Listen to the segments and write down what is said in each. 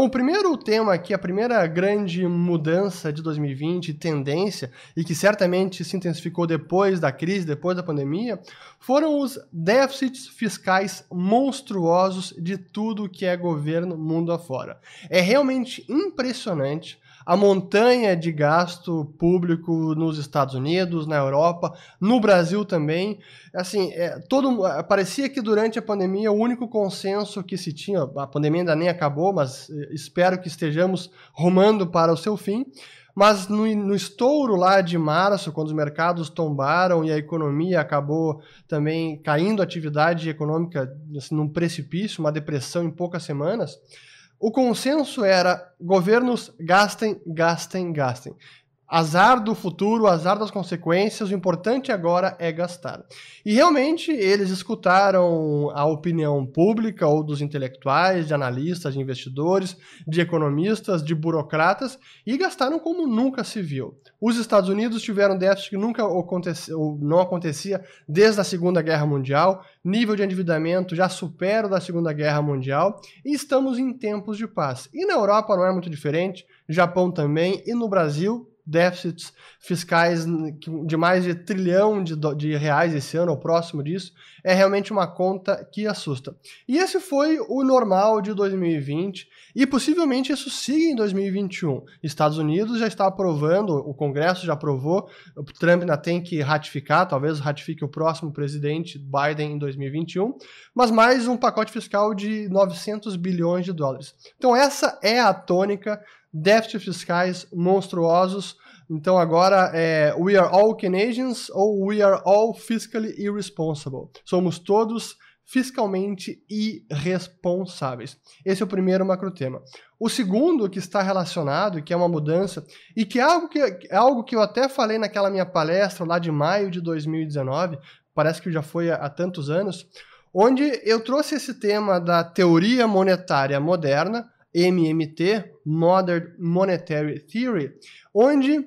Então, o primeiro tema aqui, a primeira grande mudança de 2020, tendência, e que certamente se intensificou depois da crise, depois da pandemia, foram os déficits fiscais monstruosos de tudo que é governo mundo afora. É realmente impressionante a montanha de gasto público nos Estados Unidos, na Europa, no Brasil também. Assim, é, todo parecia que durante a pandemia o único consenso que se tinha, a pandemia ainda nem acabou, mas é, espero que estejamos rumando para o seu fim. Mas no, no, estouro lá de março, quando os mercados tombaram e a economia acabou também caindo a atividade econômica assim, num precipício, uma depressão em poucas semanas, o consenso era governos gastem, gastem, gastem. Azar do futuro, azar das consequências, o importante agora é gastar. E realmente eles escutaram a opinião pública ou dos intelectuais, de analistas, de investidores, de economistas, de burocratas e gastaram como nunca se viu. Os Estados Unidos tiveram déficit que nunca aconteceu, não acontecia desde a Segunda Guerra Mundial, nível de endividamento já supera o da Segunda Guerra Mundial e estamos em tempos de paz. E na Europa não é muito diferente, Japão também, e no Brasil déficits fiscais de mais de trilhão de, de reais esse ano, ou próximo disso, é realmente uma conta que assusta. E esse foi o normal de 2020, e possivelmente isso siga em 2021. Estados Unidos já está aprovando, o Congresso já aprovou, o Trump ainda tem que ratificar, talvez ratifique o próximo presidente Biden em 2021, mas mais um pacote fiscal de 900 bilhões de dólares. Então essa é a tônica déficits fiscais monstruosos. Então agora é We are all Canadians ou We are all fiscally irresponsible. Somos todos fiscalmente irresponsáveis. Esse é o primeiro macrotema. O segundo que está relacionado e que é uma mudança e que é algo que é algo que eu até falei naquela minha palestra lá de maio de 2019, parece que já foi há tantos anos, onde eu trouxe esse tema da teoria monetária moderna MMT, Modern Monetary Theory, onde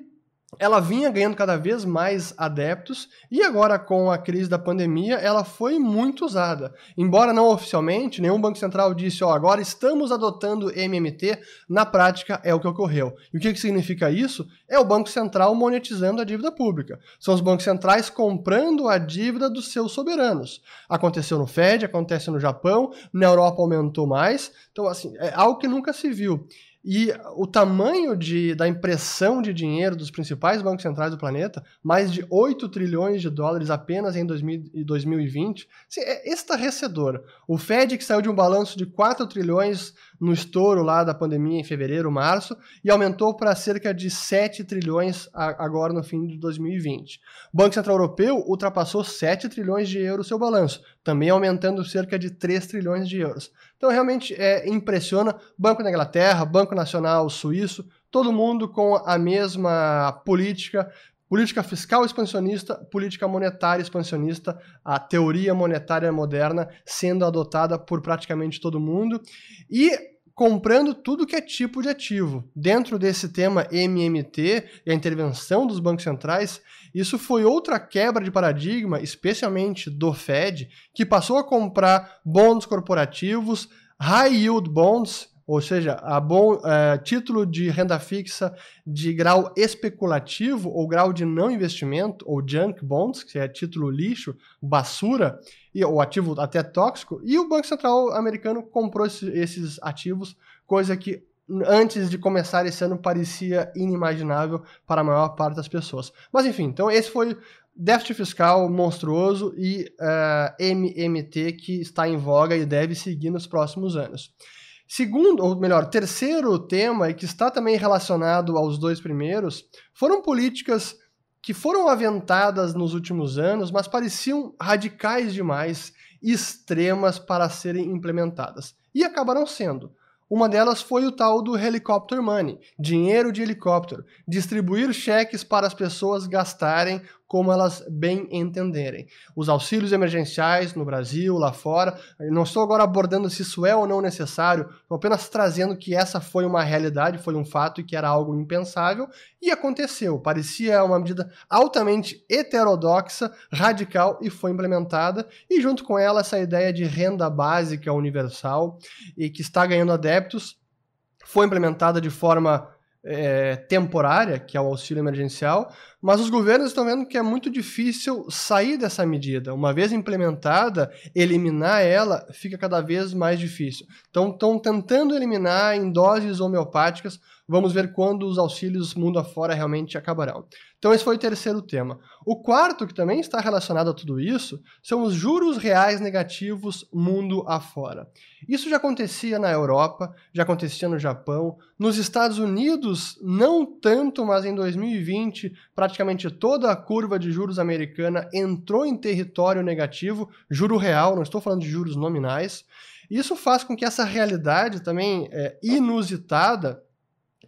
ela vinha ganhando cada vez mais adeptos e agora com a crise da pandemia ela foi muito usada. Embora não oficialmente, nenhum banco central disse, ó, agora estamos adotando MMT, na prática é o que ocorreu. E o que, que significa isso? É o Banco Central monetizando a dívida pública. São os bancos centrais comprando a dívida dos seus soberanos. Aconteceu no Fed, acontece no Japão, na Europa aumentou mais. Então, assim, é algo que nunca se viu. E o tamanho de, da impressão de dinheiro dos principais bancos centrais do planeta, mais de 8 trilhões de dólares apenas em 2000, 2020, assim, é estarrecedor. O Fed, que saiu de um balanço de 4 trilhões no estouro lá da pandemia em fevereiro, março, e aumentou para cerca de 7 trilhões agora no fim de 2020. O Banco Central Europeu ultrapassou 7 trilhões de euros seu balanço, também aumentando cerca de 3 trilhões de euros. Então realmente é, impressiona. Banco da Inglaterra, Banco Nacional Suíço, todo mundo com a mesma política, política fiscal expansionista, política monetária expansionista, a teoria monetária moderna sendo adotada por praticamente todo mundo. E comprando tudo que é tipo de ativo. Dentro desse tema MMT e a intervenção dos bancos centrais, isso foi outra quebra de paradigma, especialmente do Fed, que passou a comprar bons corporativos, high yield bonds, ou seja, a bom, é, título de renda fixa de grau especulativo ou grau de não investimento, ou junk bonds, que é título lixo, basura, e, ou ativo até tóxico, e o Banco Central americano comprou esse, esses ativos, coisa que antes de começar esse ano parecia inimaginável para a maior parte das pessoas. Mas enfim, então esse foi déficit fiscal monstruoso e uh, é, MMT que está em voga e deve seguir nos próximos anos. Segundo, ou melhor, terceiro tema, e que está também relacionado aos dois primeiros, foram políticas que foram aventadas nos últimos anos, mas pareciam radicais demais, extremas para serem implementadas. E acabaram sendo. Uma delas foi o tal do helicopter money, dinheiro de helicóptero, distribuir cheques para as pessoas gastarem como elas bem entenderem. Os auxílios emergenciais no Brasil, lá fora, não estou agora abordando se isso é ou não necessário, estou apenas trazendo que essa foi uma realidade, foi um fato e que era algo impensável e aconteceu. Parecia uma medida altamente heterodoxa, radical e foi implementada, e junto com ela essa ideia de renda básica universal e que está ganhando adeptos foi implementada de forma é, temporária, que é o auxílio emergencial, mas os governos estão vendo que é muito difícil sair dessa medida. Uma vez implementada, eliminar ela fica cada vez mais difícil. Então, estão tentando eliminar em doses homeopáticas Vamos ver quando os auxílios mundo afora realmente acabarão. Então, esse foi o terceiro tema. O quarto, que também está relacionado a tudo isso, são os juros reais negativos mundo afora. Isso já acontecia na Europa, já acontecia no Japão, nos Estados Unidos, não tanto, mas em 2020, praticamente toda a curva de juros americana entrou em território negativo, juro real, não estou falando de juros nominais. Isso faz com que essa realidade também é, inusitada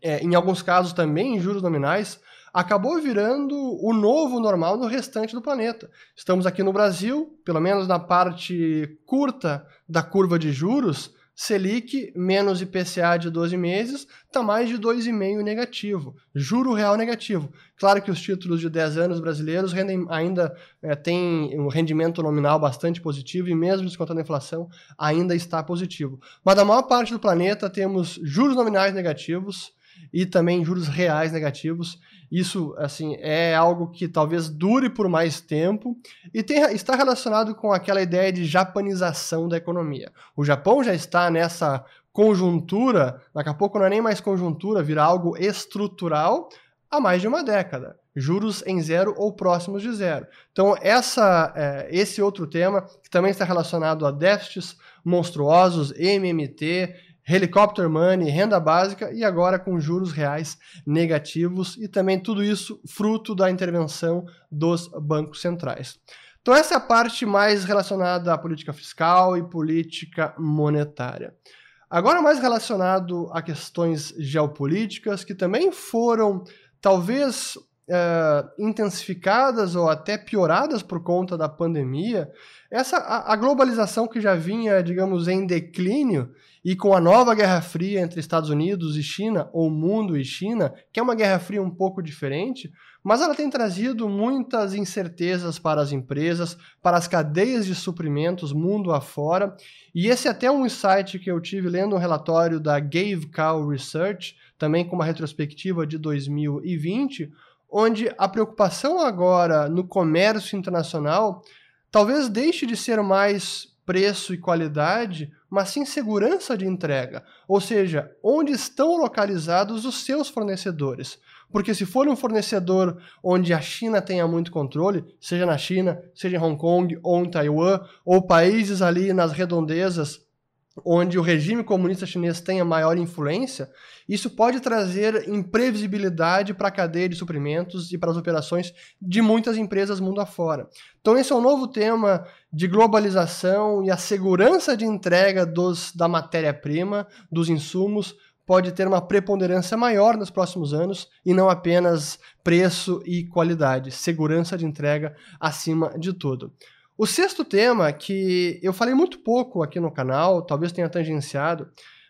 é, em alguns casos também em juros nominais, acabou virando o novo normal no restante do planeta. Estamos aqui no Brasil, pelo menos na parte curta da curva de juros, Selic menos IPCA de 12 meses está mais de 2,5 negativo. Juro real negativo. Claro que os títulos de 10 anos brasileiros rendem, ainda é, têm um rendimento nominal bastante positivo e mesmo descontando a inflação, ainda está positivo. Mas na maior parte do planeta temos juros nominais negativos, e também juros reais negativos. Isso, assim, é algo que talvez dure por mais tempo e tem, está relacionado com aquela ideia de japanização da economia. O Japão já está nessa conjuntura, daqui a pouco não é nem mais conjuntura, vira algo estrutural há mais de uma década. Juros em zero ou próximos de zero. Então, essa, é, esse outro tema, que também está relacionado a déficits monstruosos, MMT, helicopter money, renda básica e agora com juros reais negativos e também tudo isso fruto da intervenção dos bancos centrais. Então essa é a parte mais relacionada à política fiscal e política monetária. Agora mais relacionado a questões geopolíticas que também foram talvez uh, intensificadas ou até pioradas por conta da pandemia, essa a, a, globalização que já vinha, digamos, em declínio e com a nova Guerra Fria entre Estados Unidos e China, ou mundo e China, que é uma Guerra Fria um pouco diferente, mas ela tem trazido muitas incertezas para as empresas, para as cadeias de suprimentos mundo afora, e esse é até um insight que eu tive lendo um relatório da Gave Cow Research, também com uma retrospectiva de 2020, onde a preocupação agora no comércio internacional talvez deixe de ser mais preço e qualidade, mas sim segurança de entrega, ou seja, onde estão localizados os seus fornecedores. Porque se for um fornecedor onde a China tenha muito controle, seja na China, seja em Hong Kong ou em Taiwan, ou países ali nas redondezas onde o regime comunista chinês tenha maior influência, isso pode trazer imprevisibilidade para a cadeia de suprimentos e para as operações de muitas empresas mundo afora. Então esse é um novo tema de globalização e a segurança de entrega dos, da matéria-prima, dos insumos, pode ter uma preponderância maior nos próximos anos e não apenas preço e qualidade, segurança de entrega acima de tudo. O sexto tema, que eu falei muito pouco aqui no canal, talvez tenha tangenciado,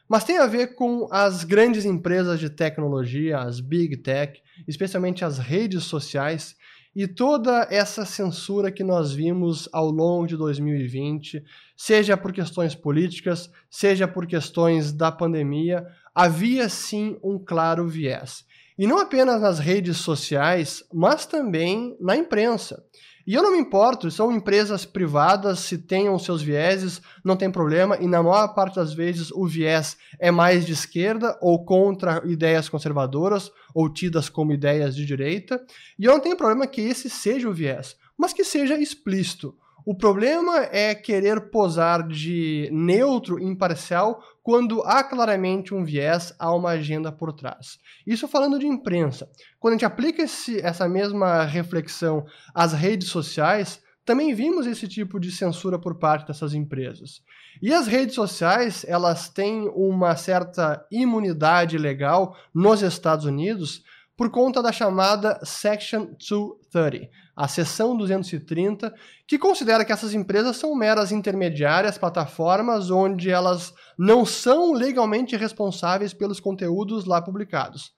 mas tem a ver com as grandes empresas de tecnologia, as big tech, especialmente as redes sociais e toda essa censura que nós vimos ao longo de 2020, seja por questões políticas, seja por questões da pandemia, havia sim um claro viés. E não apenas nas redes sociais, mas também na imprensa. E eu não me importo, são empresas privadas, se tenham seus vieses, não tem problema, e na maior parte das vezes o viés é mais de esquerda ou contra ideias conservadoras ou tidas como ideias de direita, e eu não tenho problema que esse seja o viés, mas que seja explícito. O problema é querer posar de neutro imparcial quando há claramente um viés, há uma agenda por trás. Isso falando de imprensa. Quando a gente aplica esse, essa mesma reflexão às redes sociais, também vimos esse tipo de censura por parte dessas empresas. E as redes sociais, elas têm uma certa imunidade legal nos Estados Unidos por conta da chamada Section 230, a seção 230, que considera que essas empresas são meras intermediárias, plataformas onde elas não são legalmente responsáveis pelos conteúdos lá publicados.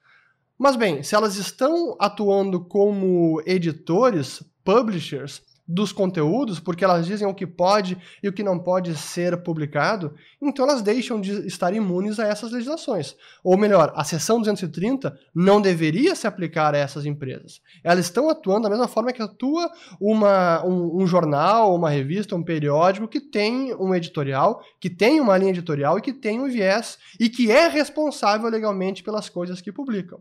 Mas bem, se elas estão atuando como editores, publishers, dos conteúdos, porque elas dizem o que pode e o que não pode ser publicado, então elas deixam de estar imunes a essas legislações. Ou melhor, a seção 230 não deveria se aplicar a essas empresas. Elas estão atuando da mesma forma que atua uma, um, um jornal, uma revista, um periódico que tem um editorial, que tem uma linha editorial e que tem um viés e que é responsável legalmente pelas coisas que publicam.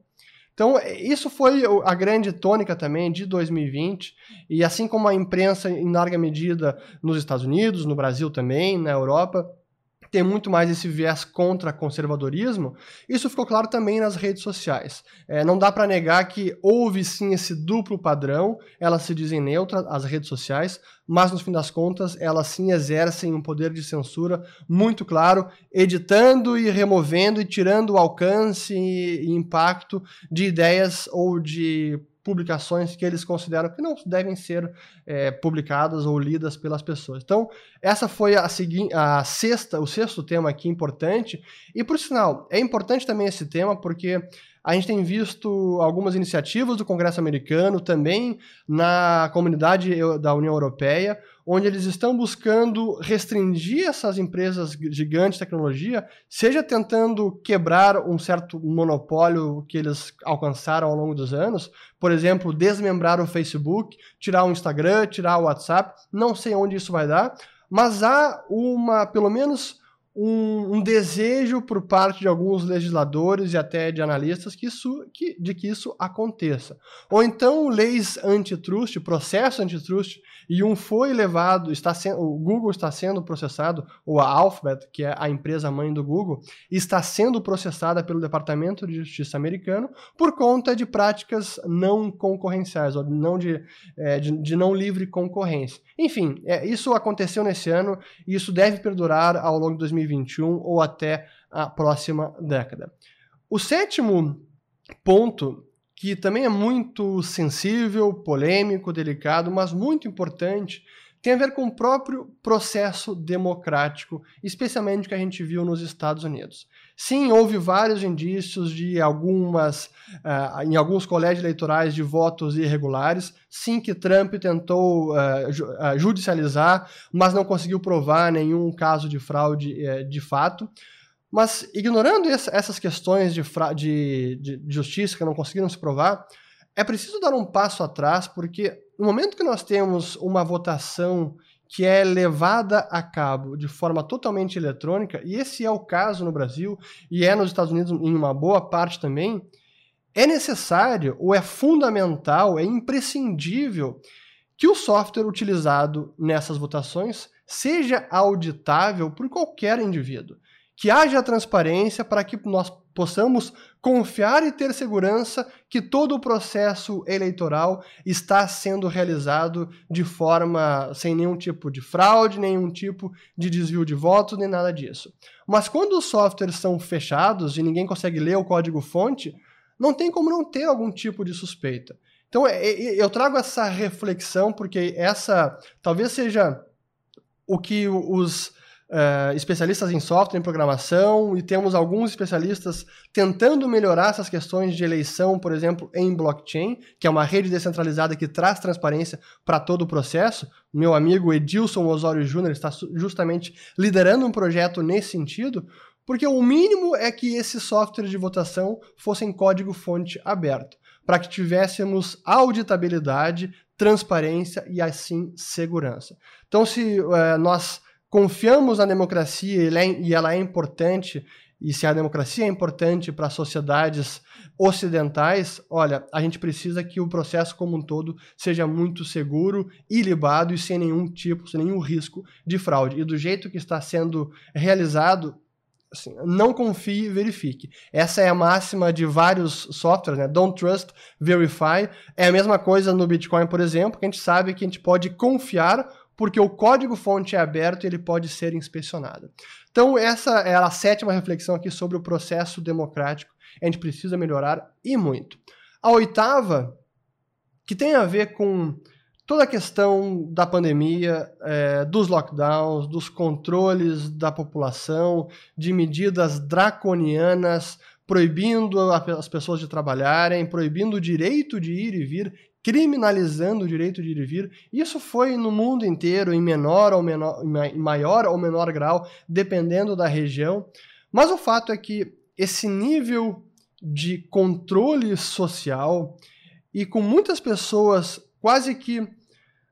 Então, isso foi a grande tônica também de 2020, e assim como a imprensa, em larga medida, nos Estados Unidos, no Brasil também, na Europa, tem muito mais esse viés contra conservadorismo, isso ficou claro também nas redes sociais. É, não dá para negar que houve sim esse duplo padrão, elas se dizem neutras, as redes sociais, mas no fim das contas elas sim exercem um poder de censura muito claro, editando e removendo e tirando o alcance e impacto de ideias ou de publicações que eles consideram que não devem ser é, publicadas ou lidas pelas pessoas. Então, essa foi a, a sexta, o sexto tema aqui importante. E, por sinal, é importante também esse tema porque a gente tem visto algumas iniciativas do Congresso americano, também na comunidade da União Europeia, onde eles estão buscando restringir essas empresas gigantes de tecnologia, seja tentando quebrar um certo monopólio que eles alcançaram ao longo dos anos, por exemplo, desmembrar o Facebook, tirar o Instagram, tirar o WhatsApp, não sei onde isso vai dar, mas há uma, pelo menos um, um, desejo por parte de alguns legisladores e até de analistas que isso, que, de que isso aconteça. Ou então leis antitrust, processo antitrust, e um foi levado, está sendo, o Google está sendo processado, ou a Alphabet, que é a empresa mãe do Google, está sendo processada pelo Departamento de Justiça americano por conta de práticas não concorrenciais, ou não de, é, de, de não livre concorrência. Enfim, é, isso aconteceu nesse ano e isso deve perdurar ao longo de 2021 ou até a próxima década. O sétimo ponto, que também é muito sensível, polêmico, delicado, mas muito importante, tem a ver com o próprio processo democrático, especialmente que a gente viu nos Estados Unidos. Sim, houve vários indícios de algumas, uh, em alguns colégios eleitorais de votos irregulares. Sim, que Trump tentou uh, judicializar, mas não conseguiu provar nenhum caso de fraude uh, de fato. Mas, ignorando essa, essas questões de, de, de justiça que não conseguiram se provar, é preciso dar um passo atrás, porque no momento que nós temos uma votação que é levada a cabo de forma totalmente eletrônica, e esse é o caso no Brasil e é nos Estados Unidos em uma boa parte também, é necessário ou é fundamental, é imprescindível que o software utilizado nessas votações seja auditável por qualquer indivíduo que haja transparência para que nós possamos confiar e ter segurança que todo o processo eleitoral está sendo realizado de forma sem nenhum tipo de fraude, nenhum tipo de desvio de votos, nem nada disso. Mas quando os softwares são fechados e ninguém consegue ler o código-fonte, não tem como não ter algum tipo de suspeita. Então é, é, eu trago essa reflexão porque essa talvez seja o que os uh, especialistas em software, em programação, e temos alguns especialistas tentando melhorar essas questões de eleição, por exemplo, em blockchain, que é uma rede descentralizada que traz transparência para todo o processo. Meu amigo Edilson Osório Júnior está justamente liderando um projeto nesse sentido, porque o mínimo é que esses softwares de votação fossem código-fonte aberto, para que tivéssemos auditabilidade, transparência e assim segurança. Então, se uh, nós confiamos na democracia é, e ela é importante, e se a democracia é importante para sociedades ocidentais, olha, a gente precisa que o processo como um todo seja muito seguro, ilibado e sem nenhum tipo, sem nenhum risco de fraude. E do jeito que está sendo realizado, assim, não confie e verifique. Essa é a máxima de vários softwares, né? Don't trust, verify. É a mesma coisa no Bitcoin, por exemplo, que a gente sabe que a gente pode confiar porque o código-fonte é aberto e ele pode ser inspecionado. Então, essa é a sétima reflexão aqui sobre o processo democrático. A gente precisa melhorar e muito. A oitava, que tem a ver com toda a questão da pandemia, é, dos lockdowns, dos controles da população, de medidas draconianas proibindo as pessoas de trabalharem, proibindo o direito de ir e vir, criminalizando o direito de ir e vir. Isso foi no mundo inteiro, em menor ou menor, em maior ou menor grau, dependendo da região. Mas o fato é que esse nível de controle social e com muitas pessoas quase que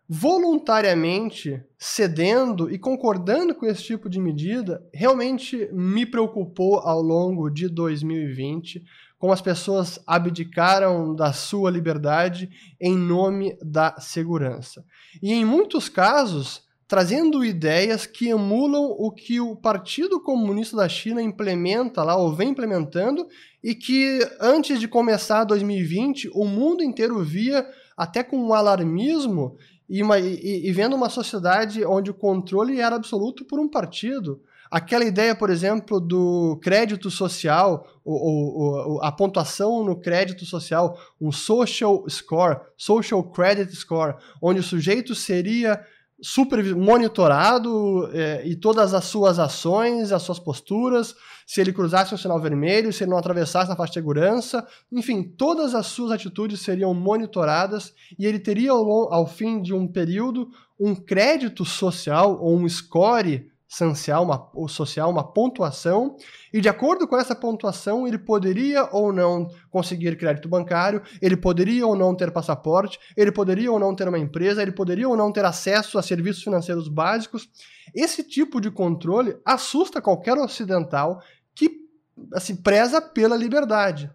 voluntariamente cedendo e concordando com esse tipo de medida realmente me preocupou ao longo de 2020, como as pessoas abdicaram da sua liberdade em nome da segurança. E em muitos casos, trazendo ideias que emulam o que o Partido Comunista da China implementa lá, ou vem implementando, e que antes de começar 2020, o mundo inteiro via até com um alarmismo e, uma, e, e vendo uma sociedade onde o controle era absoluto por um partido. Aquela ideia, por exemplo, do crédito social, o, o, a pontuação no crédito social, um social score, social credit score, onde o sujeito seria super monitorado é, e todas as suas ações, as suas posturas, se ele cruzasse um sinal vermelho, se ele não atravessasse na faixa de segurança, enfim, todas as suas atitudes seriam monitoradas e ele teria ao, ao fim de um período um crédito social ou um score social uma, social, uma pontuação, e de acordo com essa pontuação, ele poderia ou não conseguir crédito bancário, ele poderia ou não ter passaporte, ele poderia ou não ter uma empresa, ele poderia ou não ter acesso a serviços financeiros básicos. Esse tipo de controle assusta qualquer ocidental que assim, preza pela liberdade.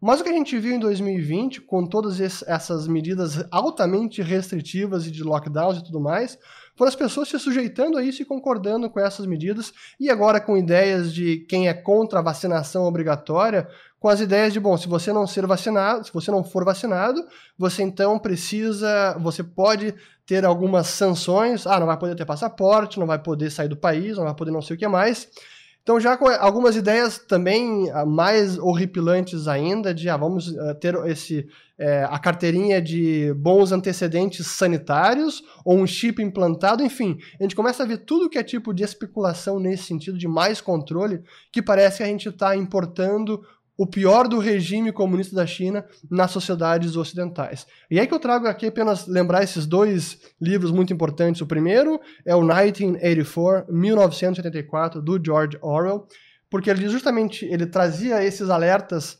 Mas o que a gente viu em 2020, com todas essas medidas altamente restritivas e de lockdowns e tudo mais, foram as pessoas se sujeitando a isso e concordando com essas medidas, e agora com ideias de quem é contra a vacinação obrigatória, com as ideias de, bom, se você não ser vacinado, se você não for vacinado, você então precisa, você pode ter algumas sanções, ah, não vai poder ter passaporte, não vai poder sair do país, não vai poder não sei o que mais. Então, já com algumas ideias também ah, mais horripilantes ainda, de ah, vamos ah, ter esse, é, a carteirinha de bons antecedentes sanitários, ou um chip implantado, enfim, a gente começa a ver tudo que é tipo de especulação nesse sentido, de mais controle, que parece que a gente está importando o pior do regime comunista da China nas sociedades ocidentais. E é que eu trago aqui apenas lembrar esses dois livros muito importantes. O primeiro é o 1984, 1984, do George Orwell, porque ele justamente ele trazia esses alertas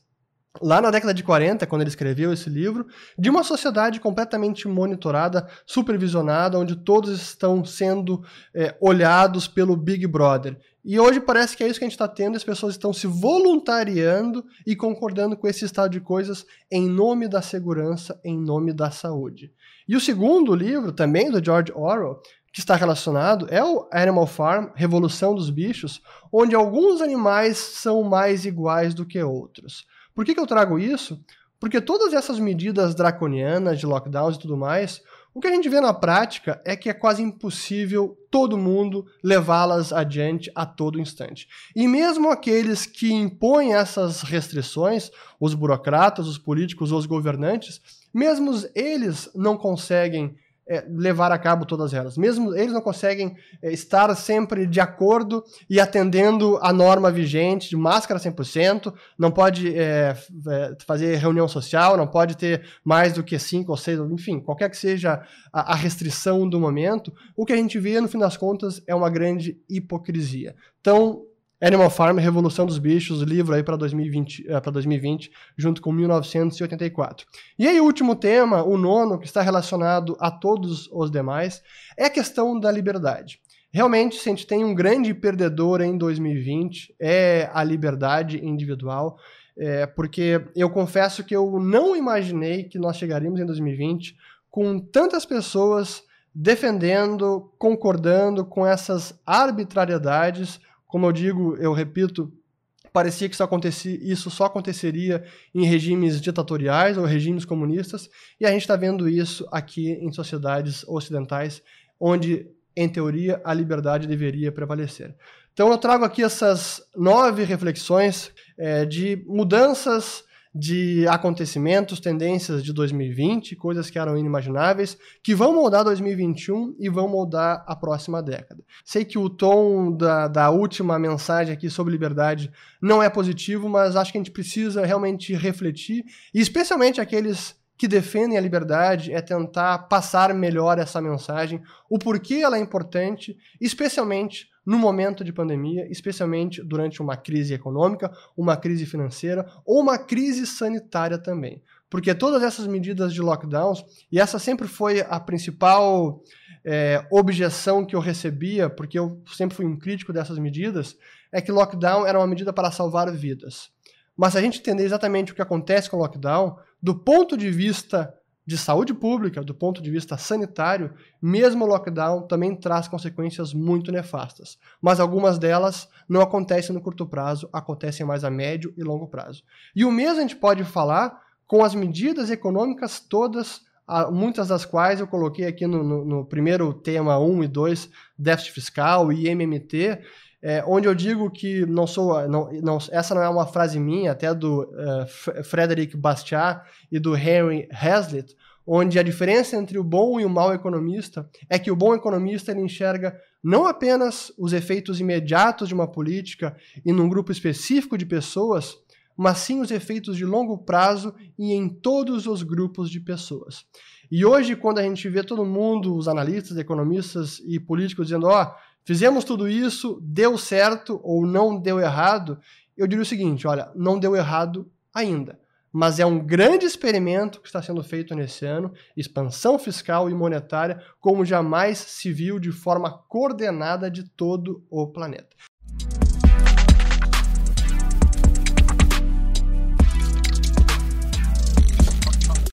lá na década de 40, quando ele escreveu esse livro, de uma sociedade completamente monitorada, supervisionada, onde todos estão sendo é, olhados pelo Big Brother. E hoje parece que é isso que a gente está tendo, as pessoas estão se voluntariando e concordando com esse estado de coisas em nome da segurança, em nome da saúde. E o segundo livro, também do George Orwell, que está relacionado, é o Animal Farm, Revolução dos Bichos, onde alguns animais são mais iguais do que outros. Por que, que eu trago isso? Porque todas essas medidas draconianas de lockdowns e tudo mais o que a gente vê na prática é que é quase impossível todo mundo levá-las adiante a todo instante. E mesmo aqueles que impõem essas restrições, os burocratas, os políticos, os governantes, mesmo eles não conseguem é, levar a cabo todas elas. Mesmo eles não conseguem é, estar sempre de acordo e atendendo a norma vigente de máscara 100%, não pode é, é, fazer reunião social, não pode ter mais do que cinco ou seis, enfim, qualquer que seja a, a restrição do momento, o que a gente vê, no fim das contas, é uma grande hipocrisia. Então, Animal Farm, Revolução dos Bichos, livro aí para 2020, uh, 2020, junto com 1984. E aí o último tema, o nono, que está relacionado a todos os demais, é a questão da liberdade. Realmente, se a gente tem um grande perdedor em 2020, é a liberdade individual, é, porque eu confesso que eu não imaginei que nós chegaríamos em 2020 com tantas pessoas defendendo, concordando com essas arbitrariedades, como eu digo, eu repito, parecia que isso, acontecia, isso só aconteceria em regimes ditatoriais ou regimes comunistas, e a gente está vendo isso aqui em sociedades ocidentais, onde, em teoria, a liberdade deveria prevalecer. Então eu trago aqui essas nove reflexões é, de mudanças de acontecimentos, tendências de 2020, coisas que eram inimagináveis, que vão moldar 2021 e vão moldar a próxima década. Sei que o tom da, da última mensagem aqui sobre liberdade não é positivo, mas acho que a gente precisa realmente refletir, e especialmente aqueles que defendem a liberdade é tentar passar melhor essa mensagem, o porquê ela é importante, especialmente no momento de pandemia, especialmente durante uma crise econômica, uma crise financeira ou uma crise sanitária também. Porque todas essas medidas de lockdowns, e essa sempre foi a principal é, objeção que eu recebia, porque eu sempre fui um crítico dessas medidas, é que lockdown era uma medida para salvar vidas. Mas se a gente entender exatamente o que acontece com o lockdown, do ponto de vista de saúde pública, do ponto de vista sanitário, mesmo o lockdown também traz consequências muito nefastas. Mas algumas delas não acontecem no curto prazo, acontecem mais a médio e longo prazo. E o mesmo a gente pode falar com as medidas econômicas todas, muitas das quais eu coloquei aqui no, no, no primeiro tema 1 e 2, déficit fiscal e MMT, é, onde eu digo que não sou, não, não, essa não é uma frase minha, até do uh, Frederic Bastiat e do Henry Hazlitt, onde a diferença entre o bom e o mau economista é que o bom economista ele enxerga não apenas os efeitos imediatos de uma política e num grupo específico de pessoas, mas sim os efeitos de longo prazo e em todos os grupos de pessoas. E hoje, quando a gente vê todo mundo, os analistas, economistas e políticos dizendo, ó, oh, fizemos tudo isso, deu certo ou não deu errado, eu diria o seguinte: olha, não deu errado ainda. Mas é um grande experimento que está sendo feito nesse ano, expansão fiscal e monetária, como jamais se viu de forma coordenada de todo o planeta.